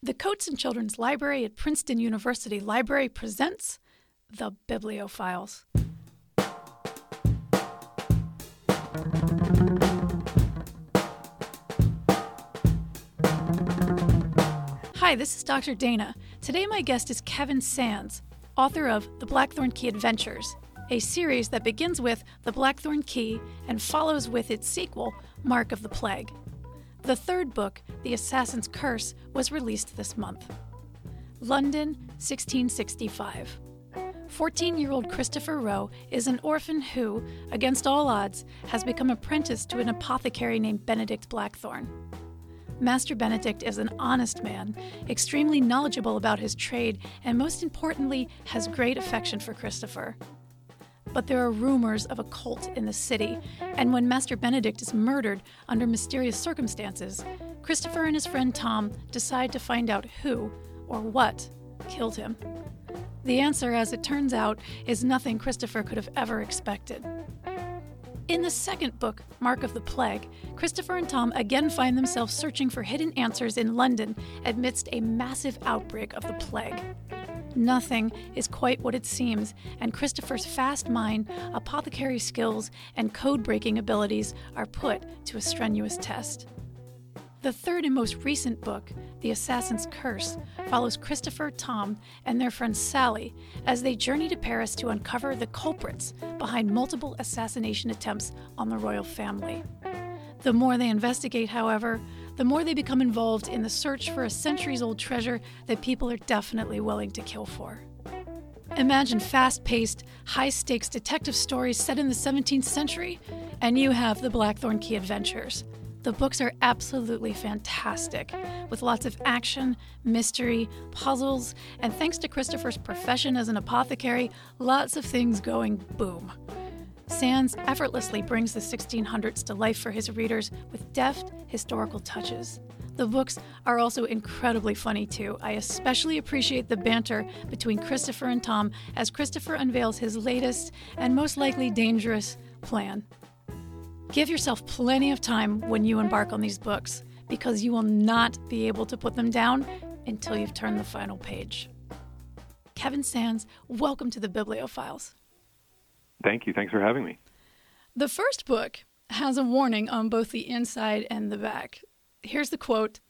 The Cotsen Children's Library at Princeton University Library presents The Bibliophiles. Hi, this is Dr. Dana. Today, my guest is Kevin Sands, author of The Blackthorn Key Adventures, a series that begins with The Blackthorn Key and follows with its sequel, Mark of the Plague. The third book, The Assassin's Curse, was released this month. London, 1665. 14 year old Christopher Rowe is an orphan who, against all odds, has become apprenticed to an apothecary named Benedict Blackthorn. Master Benedict is an honest man, extremely knowledgeable about his trade, and most importantly, has great affection for Christopher. But there are rumors of a cult in the city, and when Master Benedict is murdered under mysterious circumstances, Christopher and his friend Tom decide to find out who or what killed him. The answer, as it turns out, is nothing Christopher could have ever expected. In the second book, Mark of the Plague, Christopher and Tom again find themselves searching for hidden answers in London amidst a massive outbreak of the plague. Nothing is quite what it seems, and Christopher's fast mind, apothecary skills, and code breaking abilities are put to a strenuous test. The third and most recent book, The Assassin's Curse, follows Christopher, Tom, and their friend Sally as they journey to Paris to uncover the culprits behind multiple assassination attempts on the royal family. The more they investigate, however, the more they become involved in the search for a centuries old treasure that people are definitely willing to kill for. Imagine fast paced, high stakes detective stories set in the 17th century, and you have the Blackthorn Key Adventures. The books are absolutely fantastic, with lots of action, mystery, puzzles, and thanks to Christopher's profession as an apothecary, lots of things going boom. Sands effortlessly brings the 1600s to life for his readers with deft historical touches. The books are also incredibly funny, too. I especially appreciate the banter between Christopher and Tom as Christopher unveils his latest and most likely dangerous plan. Give yourself plenty of time when you embark on these books because you will not be able to put them down until you've turned the final page. Kevin Sands, welcome to the Bibliophiles. Thank you. Thanks for having me. The first book has a warning on both the inside and the back. Here's the quote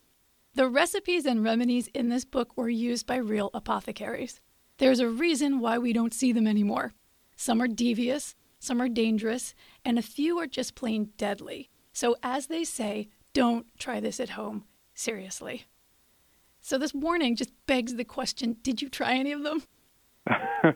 The recipes and remedies in this book were used by real apothecaries. There's a reason why we don't see them anymore. Some are devious, some are dangerous, and a few are just plain deadly. So, as they say, don't try this at home. Seriously. So, this warning just begs the question did you try any of them?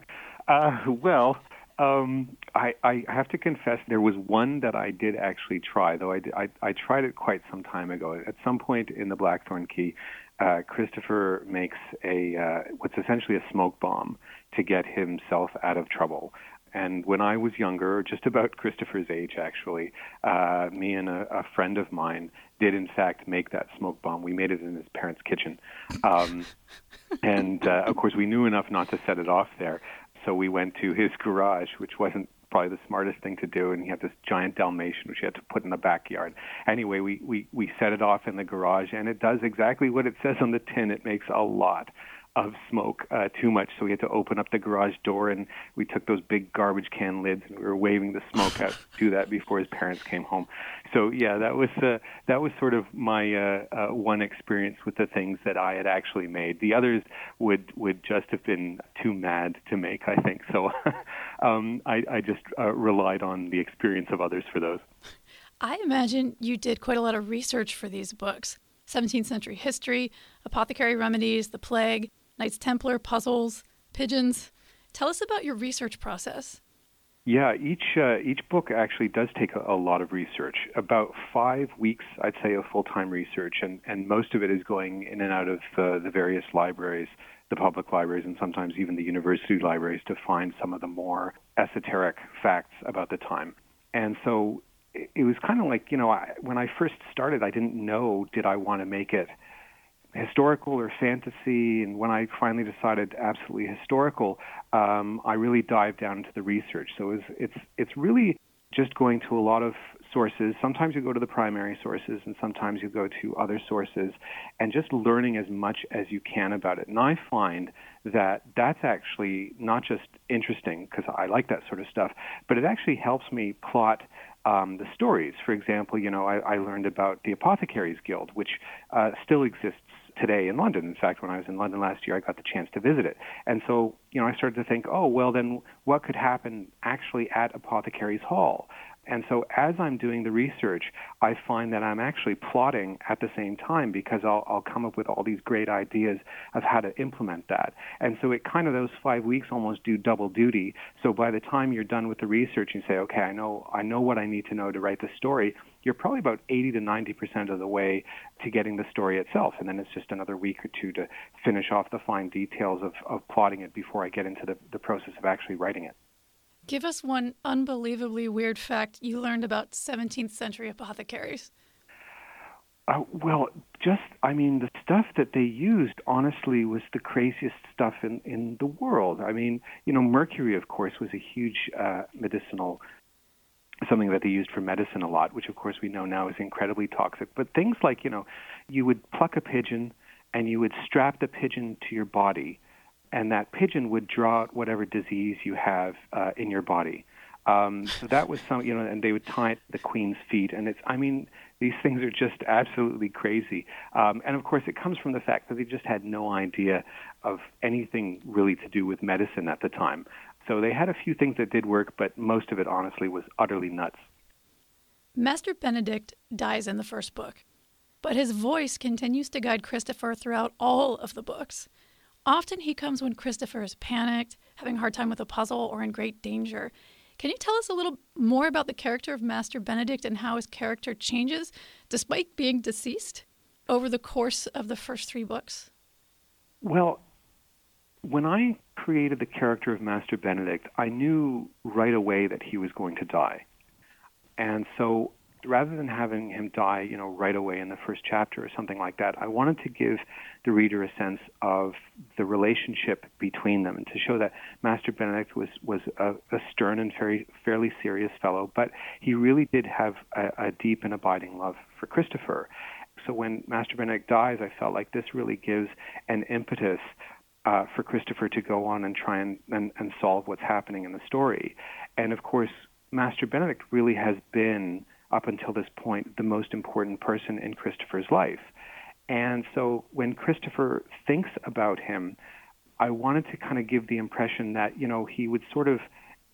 uh, well, um, I, I have to confess, there was one that I did actually try, though I, I, I tried it quite some time ago. At some point in the Blackthorn Key, uh, Christopher makes a uh, what's essentially a smoke bomb to get himself out of trouble. And when I was younger, just about Christopher's age actually, uh, me and a, a friend of mine did in fact make that smoke bomb. We made it in his parents' kitchen, um, and uh, of course we knew enough not to set it off there so we went to his garage, which wasn't probably the smartest thing to do, and he had this giant Dalmatian which he had to put in the backyard. Anyway, we we we set it off in the garage, and it does exactly what it says on the tin. It makes a lot of smoke, uh, too much. So we had to open up the garage door, and we took those big garbage can lids, and we were waving the smoke out. to that before his parents came home. So yeah, that was uh, that was sort of my uh, uh, one experience with the things that I had actually made. The others would would just have been too mad to make, I think. So um, I, I just uh, relied on the experience of others for those. I imagine you did quite a lot of research for these books. 17th century history, apothecary remedies, the plague, Knights Templar, puzzles, pigeons. Tell us about your research process. Yeah, each uh, each book actually does take a, a, lot of research. About five weeks, I'd say, of full time research, and, and most of it is going in and out of uh, the various libraries, the public libraries, and sometimes even the university libraries to find some of the more esoteric facts about the time. And so it, it was kind of like you know, I, when I first started, I didn't know did I want to make it historical or fantasy. And when I finally decided absolutely historical, um, I really dived down into the research. So it's it's it's really just going to a lot of sources. Sometimes you go to the primary sources, and sometimes you go to other sources, and just learning as much as you can about it. And I find that that's actually not just interesting because I like that sort of stuff, but it actually helps me plot um, the stories. For example, you know, I, I learned about the Apothecaries Guild, which uh, still exists today in London. In fact, when I was in London last year, I got the chance to visit it. And so, you know, I started to think, oh, well, then what could happen actually at Apothecaries Hall? And so as I'm doing the research, I find that I'm actually plotting at the same time because I'll, I'll come up with all these great ideas of how to implement that. And so it kind of those five weeks almost do double duty. So by the time you're done with the research you say, okay, I know I know what I need to know to write the story, you're probably about 80 to 90 percent of the way to getting the story itself, and then it's just another week or two to finish off the fine details of, of plotting it before I get into the, the process of actually writing it. Give us one unbelievably weird fact you learned about 17th century apothecaries. Uh, well, just, I mean, the stuff that they used, honestly, was the craziest stuff in, in the world. I mean, you know, mercury, of course, was a huge uh, medicinal something that they used for medicine a lot, which of course we know now is incredibly toxic. But things like, you know, you would pluck a pigeon and you would strap the pigeon to your body, and that pigeon would draw out whatever disease you have uh, in your body. Um, so that was some, you know, and they would tie it to the queen's feet, and it's, I mean, these things are just absolutely crazy. Um, and of course, it comes from the fact that they just had no idea of anything really to do with medicine at the time. So they had a few things that did work, but most of it, honestly, was utterly nuts. Master Benedict dies in the first book, but his voice continues to guide Christopher throughout all of the books. Often he comes when Christopher is panicked, having a hard time with a puzzle, or in great danger. Can you tell us a little more about the character of Master Benedict and how his character changes despite being deceased over the course of the first three books? Well, when I created the character of Master Benedict, I knew right away that he was going to die. And so rather than having him die, you know, right away in the first chapter or something like that, I wanted to give the reader a sense of the relationship between them and to show that Master Benedict was was a, a stern and very fairly serious fellow, but he really did have a, a deep and abiding love for Christopher. So when Master Benedict dies, I felt like this really gives an impetus uh, for Christopher to go on and try and, and, and solve what's happening in the story. And of course, Master Benedict really has been, up until this point, the most important person in Christopher's life. And so when Christopher thinks about him, I wanted to kind of give the impression that, you know, he would sort of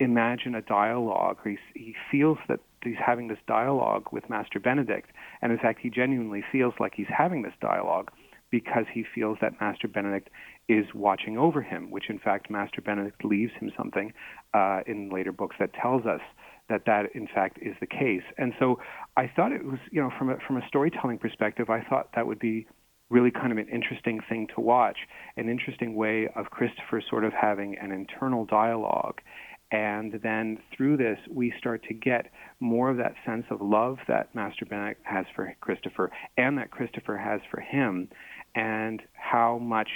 imagine a dialogue, he, he feels that he's having this dialogue with Master Benedict. And in fact, he genuinely feels like he's having this dialogue because he feels that Master Benedict is watching over him, which in fact Master Benedict leaves him something uh, in later books that tells us that that in fact is the case. And so I thought it was, you know, from a, from a storytelling perspective, I thought that would be really kind of an interesting thing to watch, an interesting way of Christopher sort of having an internal dialogue. And then through this, we start to get more of that sense of love that Master Benedict has for Christopher and that Christopher has for him and how much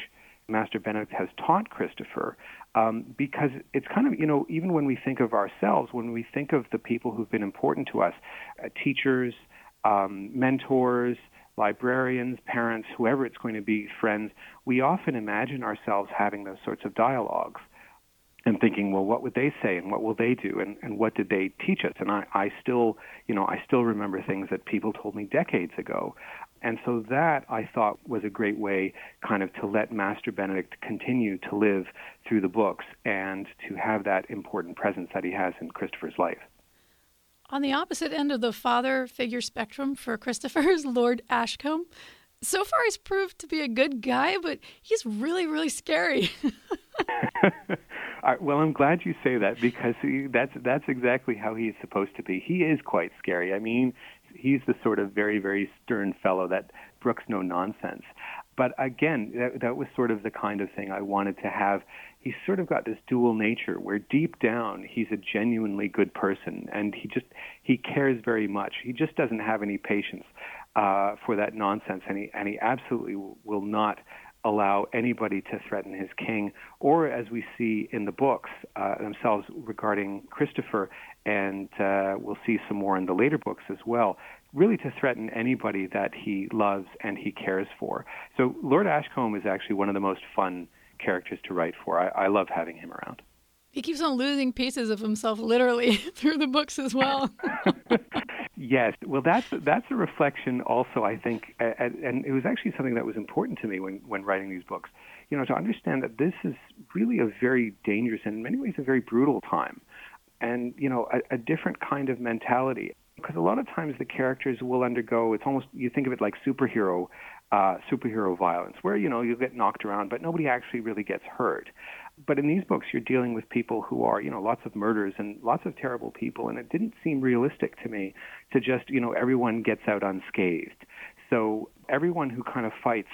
Master Benedict has taught Christopher, um, because it's kind of, you know, even when we think of ourselves, when we think of the people who've been important to us, uh, teachers, um, mentors, librarians, parents, whoever it's going to be, friends, we often imagine ourselves having those sorts of dialogues and thinking, well, what would they say and what will they do and, and what did they teach us? And I, I still, you know, I still remember things that people told me decades ago. And so that I thought was a great way kind of to let Master Benedict continue to live through the books and to have that important presence that he has in Christopher's life. On the opposite end of the father figure spectrum for Christopher is Lord Ashcombe. So far, he's proved to be a good guy, but he's really, really scary. well, I'm glad you say that because he, that's that's exactly how he is supposed to be. He is quite scary. I mean, he's the sort of very very stern fellow that brooks no nonsense. But again, that, that was sort of the kind of thing I wanted to have. He's sort of got this dual nature where deep down he's a genuinely good person and he just he cares very much. He just doesn't have any patience uh, for that nonsense and he and he absolutely will not allow anybody to threaten his king, or as we see in the books uh, themselves regarding Christopher, and uh, we'll see some more in the later books as well, really to threaten anybody that he loves and he cares for. So Lord Ashcombe is actually one of the most fun characters to write for. I, I love having him around. He keeps on losing pieces of himself literally through the books as well. yes, well, that's that's a reflection also. I think, and it was actually something that was important to me when when writing these books. You know, to understand that this is really a very dangerous and in many ways a very brutal time, and you know, a, a different kind of mentality. Because a lot of times the characters will undergo. It's almost you think of it like superhero uh, superhero violence, where you know you get knocked around, but nobody actually really gets hurt but in these books, you're dealing with people who are, you know, lots of murders and lots of terrible people, and it didn't seem realistic to me to just, you know, everyone gets out unscathed. So everyone who kind of fights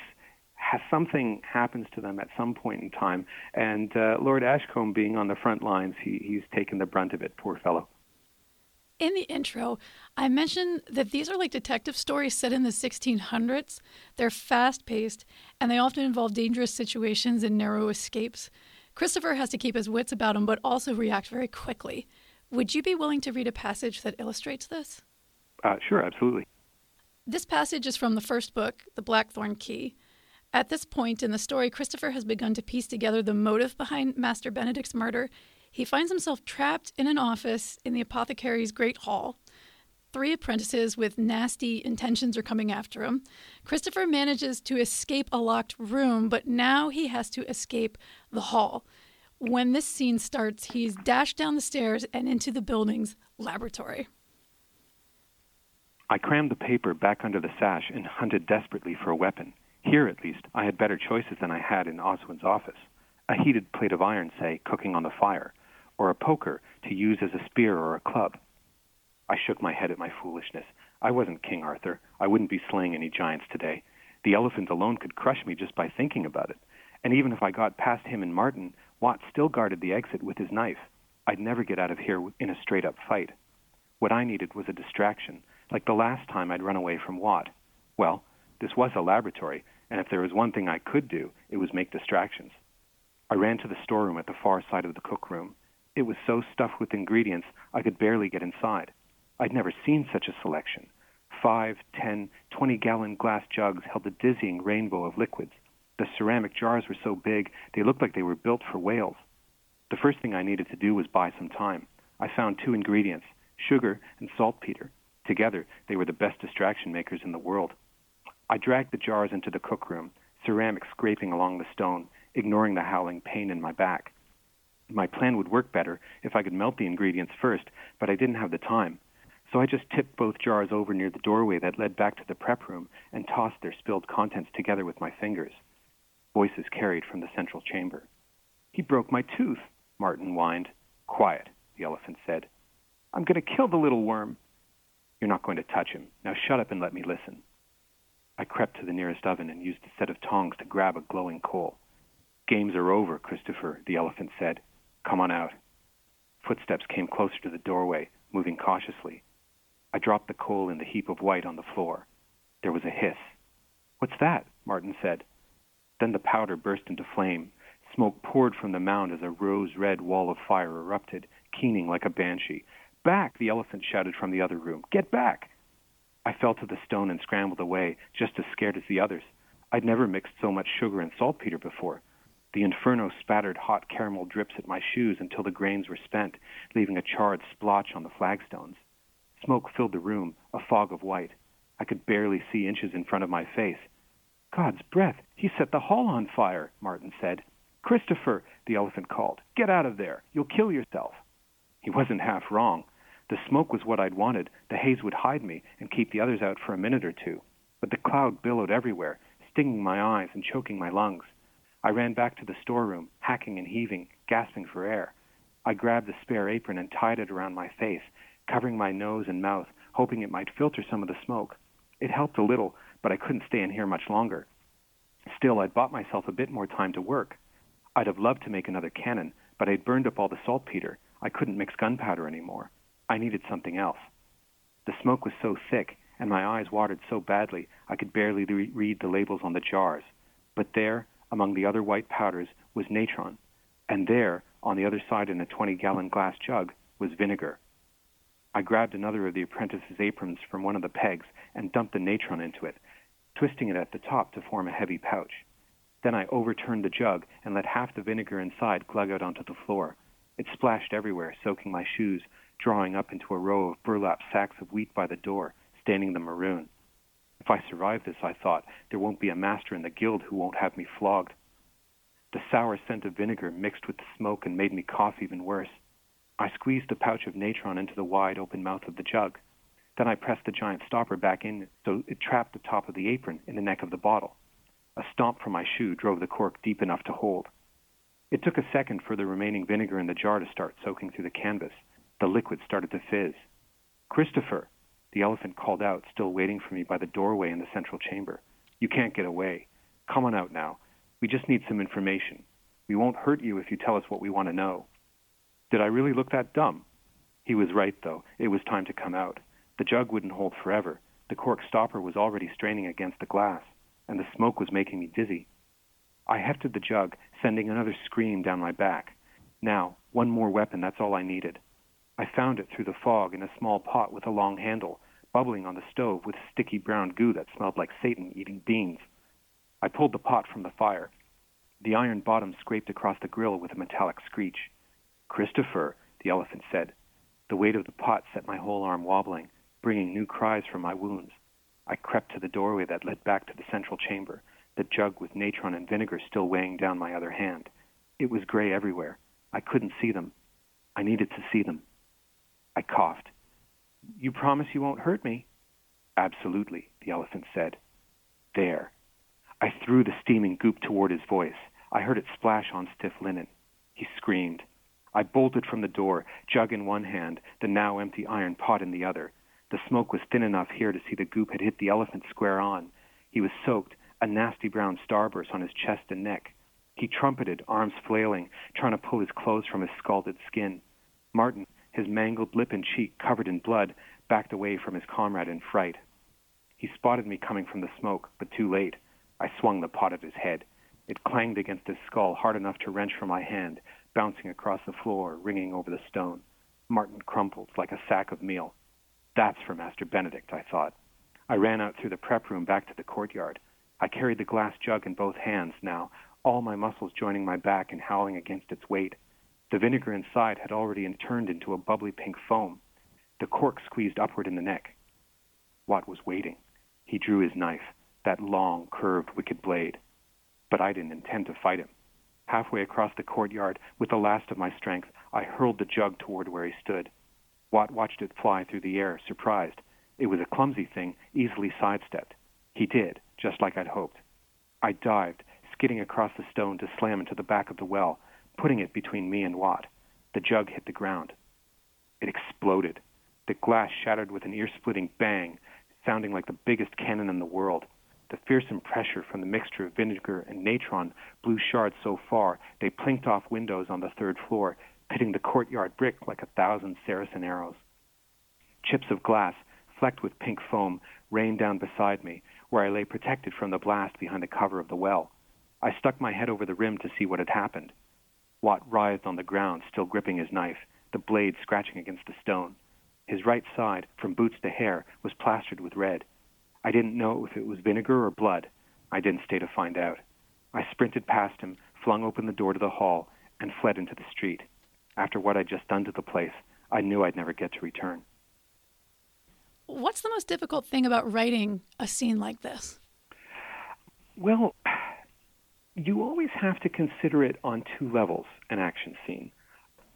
has something happens to them at some point in time, and uh, Lord Ashcombe being on the front lines, he, he's taken the brunt of it, poor fellow. In the intro, I mentioned that these are like detective stories set in the 1600s. They're fast paced and they often involve dangerous situations and narrow escapes. Christopher has to keep his wits about him, but also react very quickly. Would you be willing to read a passage that illustrates this? Uh, sure, absolutely. This passage is from the first book, The Blackthorn Key. At this point in the story, Christopher has begun to piece together the motive behind Master Benedict's murder. He finds himself trapped in an office in the apothecary's great hall. Three apprentices with nasty intentions are coming after him. Christopher manages to escape a locked room, but now he has to escape the hall. When this scene starts, he's dashed down the stairs and into the building's laboratory. I crammed the paper back under the sash and hunted desperately for a weapon. Here, at least, I had better choices than I had in Oswin's office. A heated plate of iron, say, cooking on the fire, or a poker to use as a spear or a club. I shook my head at my foolishness. I wasn't King Arthur. I wouldn't be slaying any giants today. The elephant alone could crush me just by thinking about it. And even if I got past him and Martin, Watt still guarded the exit with his knife. I'd never get out of here in a straight up fight. What I needed was a distraction, like the last time I'd run away from Watt. Well, this was a laboratory, and if there was one thing I could do, it was make distractions. I ran to the storeroom at the far side of the cookroom. It was so stuffed with ingredients I could barely get inside. I'd never seen such a selection. Five, ten, twenty gallon glass jugs held a dizzying rainbow of liquids. The ceramic jars were so big they looked like they were built for whales. The first thing I needed to do was buy some time. I found two ingredients sugar and saltpeter. Together, they were the best distraction makers in the world. I dragged the jars into the cookroom, ceramic scraping along the stone, ignoring the howling pain in my back. My plan would work better if I could melt the ingredients first, but I didn't have the time. So I just tipped both jars over near the doorway that led back to the prep room and tossed their spilled contents together with my fingers. Voices carried from the central chamber. He broke my tooth, Martin whined. Quiet, the elephant said. I'm going to kill the little worm. You're not going to touch him. Now shut up and let me listen. I crept to the nearest oven and used a set of tongs to grab a glowing coal. Games are over, Christopher, the elephant said. Come on out. Footsteps came closer to the doorway, moving cautiously. I dropped the coal in the heap of white on the floor. There was a hiss. What's that? Martin said. Then the powder burst into flame. Smoke poured from the mound as a rose red wall of fire erupted, keening like a banshee. Back! the elephant shouted from the other room. Get back! I fell to the stone and scrambled away, just as scared as the others. I'd never mixed so much sugar and saltpeter before. The inferno spattered hot caramel drips at my shoes until the grains were spent, leaving a charred splotch on the flagstones. Smoke filled the room, a fog of white. I could barely see inches in front of my face. God's breath, he set the hall on fire, Martin said. Christopher, the elephant called, get out of there. You'll kill yourself. He wasn't half wrong. The smoke was what I'd wanted. The haze would hide me and keep the others out for a minute or two. But the cloud billowed everywhere, stinging my eyes and choking my lungs. I ran back to the storeroom, hacking and heaving, gasping for air. I grabbed the spare apron and tied it around my face, covering my nose and mouth, hoping it might filter some of the smoke. It helped a little, but I couldn't stay in here much longer. Still, I'd bought myself a bit more time to work. I'd have loved to make another cannon, but I'd burned up all the saltpeter. I couldn't mix gunpowder anymore. I needed something else. The smoke was so thick, and my eyes watered so badly I could barely re- read the labels on the jars. But there, among the other white powders, was natron, and there, on the other side in a 20 gallon glass jug, was vinegar. I grabbed another of the apprentice's aprons from one of the pegs and dumped the natron into it, twisting it at the top to form a heavy pouch. Then I overturned the jug and let half the vinegar inside glug out onto the floor. It splashed everywhere, soaking my shoes, drawing up into a row of burlap sacks of wheat by the door, staining them maroon. If I survive this, I thought, there won't be a master in the guild who won't have me flogged. The sour scent of vinegar mixed with the smoke and made me cough even worse. I squeezed the pouch of natron into the wide open mouth of the jug. Then I pressed the giant stopper back in so it trapped the top of the apron in the neck of the bottle. A stomp from my shoe drove the cork deep enough to hold. It took a second for the remaining vinegar in the jar to start soaking through the canvas. The liquid started to fizz. Christopher, the elephant called out, still waiting for me by the doorway in the central chamber. You can't get away. Come on out now. We just need some information. We won't hurt you if you tell us what we want to know. Did I really look that dumb? He was right, though. It was time to come out. The jug wouldn't hold forever. The cork stopper was already straining against the glass, and the smoke was making me dizzy. I hefted the jug, sending another scream down my back. Now, one more weapon, that's all I needed. I found it through the fog in a small pot with a long handle, bubbling on the stove with sticky brown goo that smelled like Satan eating beans. I pulled the pot from the fire. The iron bottom scraped across the grill with a metallic screech. Christopher, the elephant said. The weight of the pot set my whole arm wobbling, bringing new cries from my wounds. I crept to the doorway that led back to the central chamber, the jug with natron and vinegar still weighing down my other hand. It was gray everywhere. I couldn't see them. I needed to see them. I coughed. You promise you won't hurt me? Absolutely, the elephant said. There. I threw the steaming goop toward his voice. I heard it splash on stiff linen. He screamed. I bolted from the door, jug in one hand, the now empty iron pot in the other. The smoke was thin enough here to see the goop had hit the elephant square on. He was soaked, a nasty brown starburst on his chest and neck. He trumpeted, arms flailing, trying to pull his clothes from his scalded skin. Martin, his mangled lip and cheek covered in blood, backed away from his comrade in fright. He spotted me coming from the smoke, but too late. I swung the pot at his head. It clanged against his skull hard enough to wrench from my hand, bouncing across the floor, ringing over the stone. Martin crumpled like a sack of meal. That's for Master Benedict, I thought. I ran out through the prep room back to the courtyard. I carried the glass jug in both hands now, all my muscles joining my back and howling against its weight. The vinegar inside had already turned into a bubbly pink foam. The cork squeezed upward in the neck. Watt was waiting. He drew his knife, that long, curved, wicked blade. But I didn't intend to fight him. Halfway across the courtyard, with the last of my strength, I hurled the jug toward where he stood. Watt watched it fly through the air, surprised. It was a clumsy thing, easily sidestepped. He did, just like I'd hoped. I dived, skidding across the stone to slam into the back of the well, putting it between me and Watt. The jug hit the ground. It exploded. The glass shattered with an ear splitting bang, sounding like the biggest cannon in the world. The fearsome pressure from the mixture of vinegar and natron blew shards so far they plinked off windows on the third floor, pitting the courtyard brick like a thousand Saracen arrows. Chips of glass, flecked with pink foam, rained down beside me, where I lay protected from the blast behind the cover of the well. I stuck my head over the rim to see what had happened. Watt writhed on the ground, still gripping his knife, the blade scratching against the stone. His right side, from boots to hair, was plastered with red. I didn't know if it was vinegar or blood. I didn't stay to find out. I sprinted past him, flung open the door to the hall, and fled into the street. After what I'd just done to the place, I knew I'd never get to return. What's the most difficult thing about writing a scene like this? Well, you always have to consider it on two levels an action scene.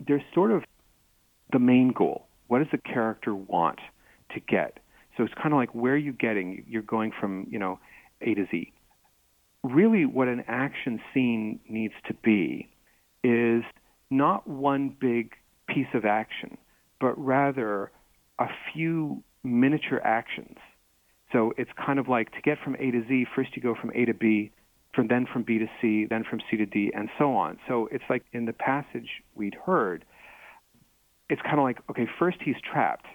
There's sort of the main goal. What does the character want to get? So it's kind of like where are you getting? You're going from, you know, A to Z. Really, what an action scene needs to be is not one big piece of action, but rather a few miniature actions. So it's kind of like to get from A to Z, first you go from A to B, from then from B to C, then from C to D, and so on. So it's like in the passage we'd heard, it's kind of like, okay, first he's trapped.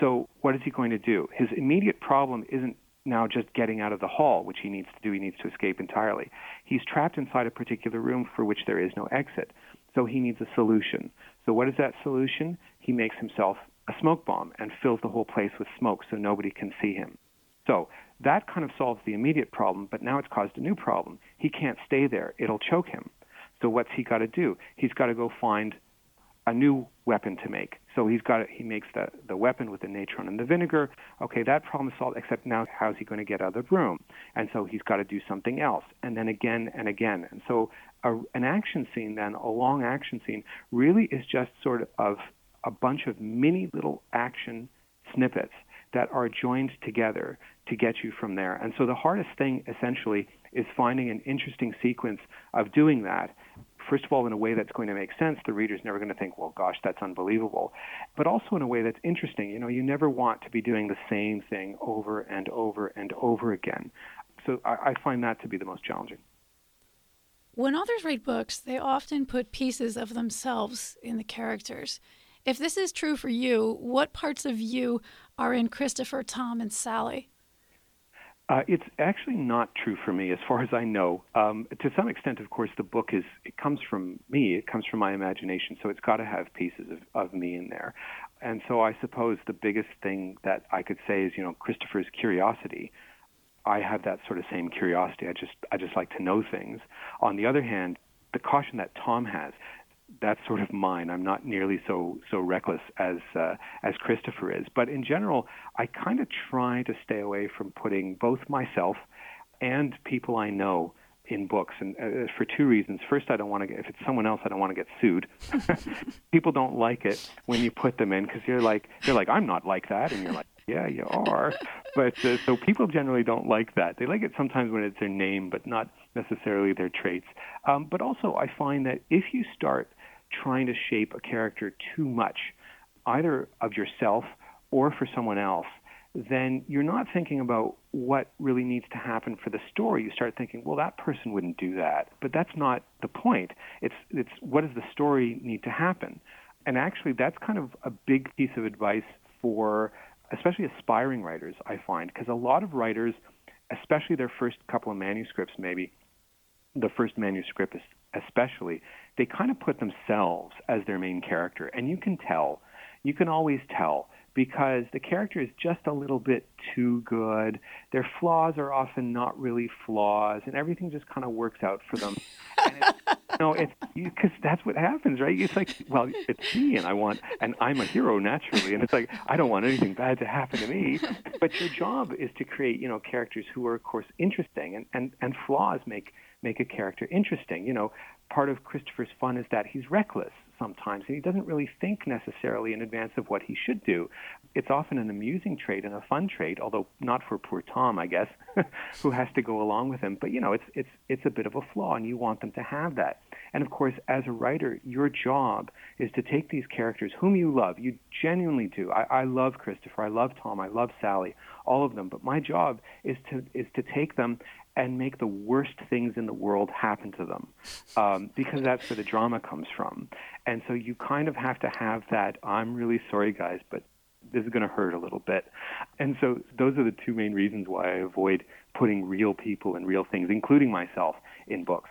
So what is he going to do? His immediate problem isn't now just getting out of the hall, which he needs to do. He needs to escape entirely. He's trapped inside a particular room for which there is no exit. So he needs a solution. So what is that solution? He makes himself a smoke bomb and fills the whole place with smoke so nobody can see him. So that kind of solves the immediate problem, but now it's caused a new problem. He can't stay there. It'll choke him. So what's he got to do? He's got to go find a new weapon to make. So he's got he makes the the weapon with the natron and the vinegar. Okay, that problem is solved. Except now, how's he going to get out of the room? And so he's got to do something else, and then again and again. And so a, an action scene, then a long action scene, really is just sort of a bunch of mini little action snippets that are joined together to get you from there. And so the hardest thing essentially is finding an interesting sequence of doing that first of all, in a way that's going to make sense. The reader's never going to think, well, gosh, that's unbelievable. But also in a way that's interesting. You know, you never want to be doing the same thing over and over and over again. So I, I find that to be the most challenging. When authors write books, they often put pieces of themselves in the characters. If this is true for you, what parts of you are in Christopher, Tom, and Sally? Uh, it's actually not true for me, as far as I know. Um, to some extent, of course, the book is it comes from me. It comes from my imagination, so it's got to have pieces of, of me in there. And so, I suppose the biggest thing that I could say is, you know, Christopher's curiosity. I have that sort of same curiosity. I just I just like to know things. On the other hand, the caution that Tom has, that's sort of mine. I'm not nearly so so reckless as uh, as Christopher is. But in general, I kind of try to stay away from putting both myself and people I know in books, and uh, for two reasons. First, I don't want to get if it's someone else, I don't want to get sued. people don't like it when you put them in because you're like they're like I'm not like that, and you're like yeah, you are. But uh, so people generally don't like that. They like it sometimes when it's their name, but not necessarily their traits. Um, but also, I find that if you start trying to shape a character too much, either of yourself or for someone else, then you're not thinking about what really needs to happen for the story. You start thinking, well, that person wouldn't do that. But that's not the point. It's, it's what does the story need to happen? And actually, that's kind of a big piece of advice for especially aspiring writers, I find, because a lot of writers, especially their first couple of manuscripts, maybe, the first manuscript especially, they kind of put themselves as their main character. And you can tell, you can always tell because the character is just a little bit too good. Their flaws are often not really flaws, and everything just kind of works out for them. and it's, it's because that's what happens, right? It's like, well, it's me, and I want, and I'm a hero naturally, and it's like I don't want anything bad to happen to me. But your job is to create, you know, characters who are, of course, interesting, and and and flaws make make a character interesting. You know, part of Christopher's fun is that he's reckless sometimes, and he doesn't really think necessarily in advance of what he should do. It's often an amusing trait and a fun trait, although not for poor Tom, I guess, who has to go along with him. But you know, it's it's it's a bit of a flaw, and you want them to have that. And of course, as a writer, your job is to take these characters whom you love, you genuinely do. I, I love Christopher, I love Tom, I love Sally, all of them. But my job is to is to take them and make the worst things in the world happen to them um, because that's where the drama comes from. And so you kind of have to have that, I'm really sorry, guys, but this is going to hurt a little bit. And so those are the two main reasons why I avoid putting real people and real things, including myself, in books.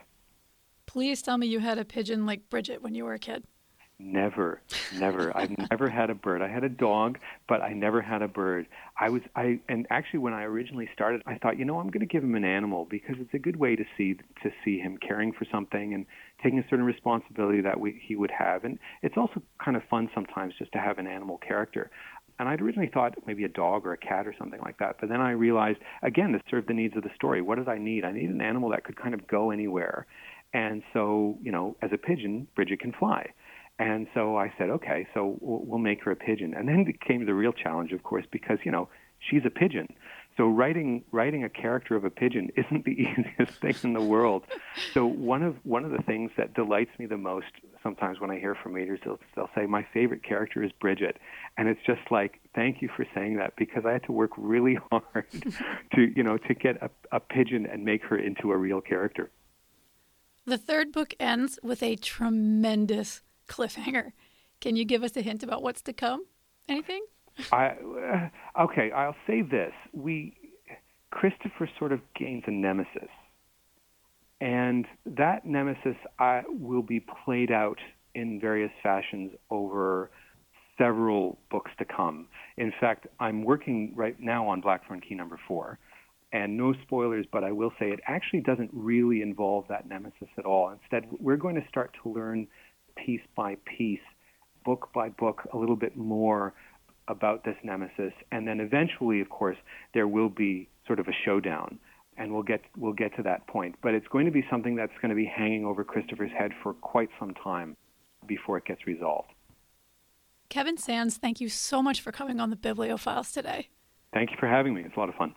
Please tell me you had a pigeon like Bridget when you were a kid. Never, never. I've never had a bird. I had a dog, but I never had a bird. I was I and actually when I originally started, I thought, you know, I'm going to give him an animal because it's a good way to see to see him caring for something and taking a certain responsibility that we, he would have. And it's also kind of fun sometimes just to have an animal character. And I'd originally thought maybe a dog or a cat or something like that. But then I realized, again, to serve the needs of the story, what did I need? I need an animal that could kind of go anywhere. And so, you know, as a pigeon, Bridget can fly. And so I said, okay, so we'll make her a pigeon. And then came the real challenge, of course, because you know she's a pigeon. So writing writing a character of a pigeon isn't the easiest thing in the world. So one of one of the things that delights me the most sometimes when I hear from readers, they'll they'll say my favorite character is Bridget, and it's just like thank you for saying that because I had to work really hard to you know to get a, a pigeon and make her into a real character. The third book ends with a tremendous cliffhanger. Can you give us a hint about what's to come? Anything? I uh, okay. I'll say this: we Christopher sort of gains a nemesis. And that nemesis uh, will be played out in various fashions over several books to come. In fact, I'm working right now on Blackthorn Key number four. And no spoilers, but I will say it actually doesn't really involve that nemesis at all. Instead, we're going to start to learn piece by piece, book by book, a little bit more about this nemesis. And then eventually, of course, there will be sort of a showdown. And we'll get we'll get to that point. But it's going to be something that's going to be hanging over Christopher's head for quite some time before it gets resolved. Kevin Sands, thank you so much for coming on the Bibliophiles today. Thank you for having me. It's a lot of fun.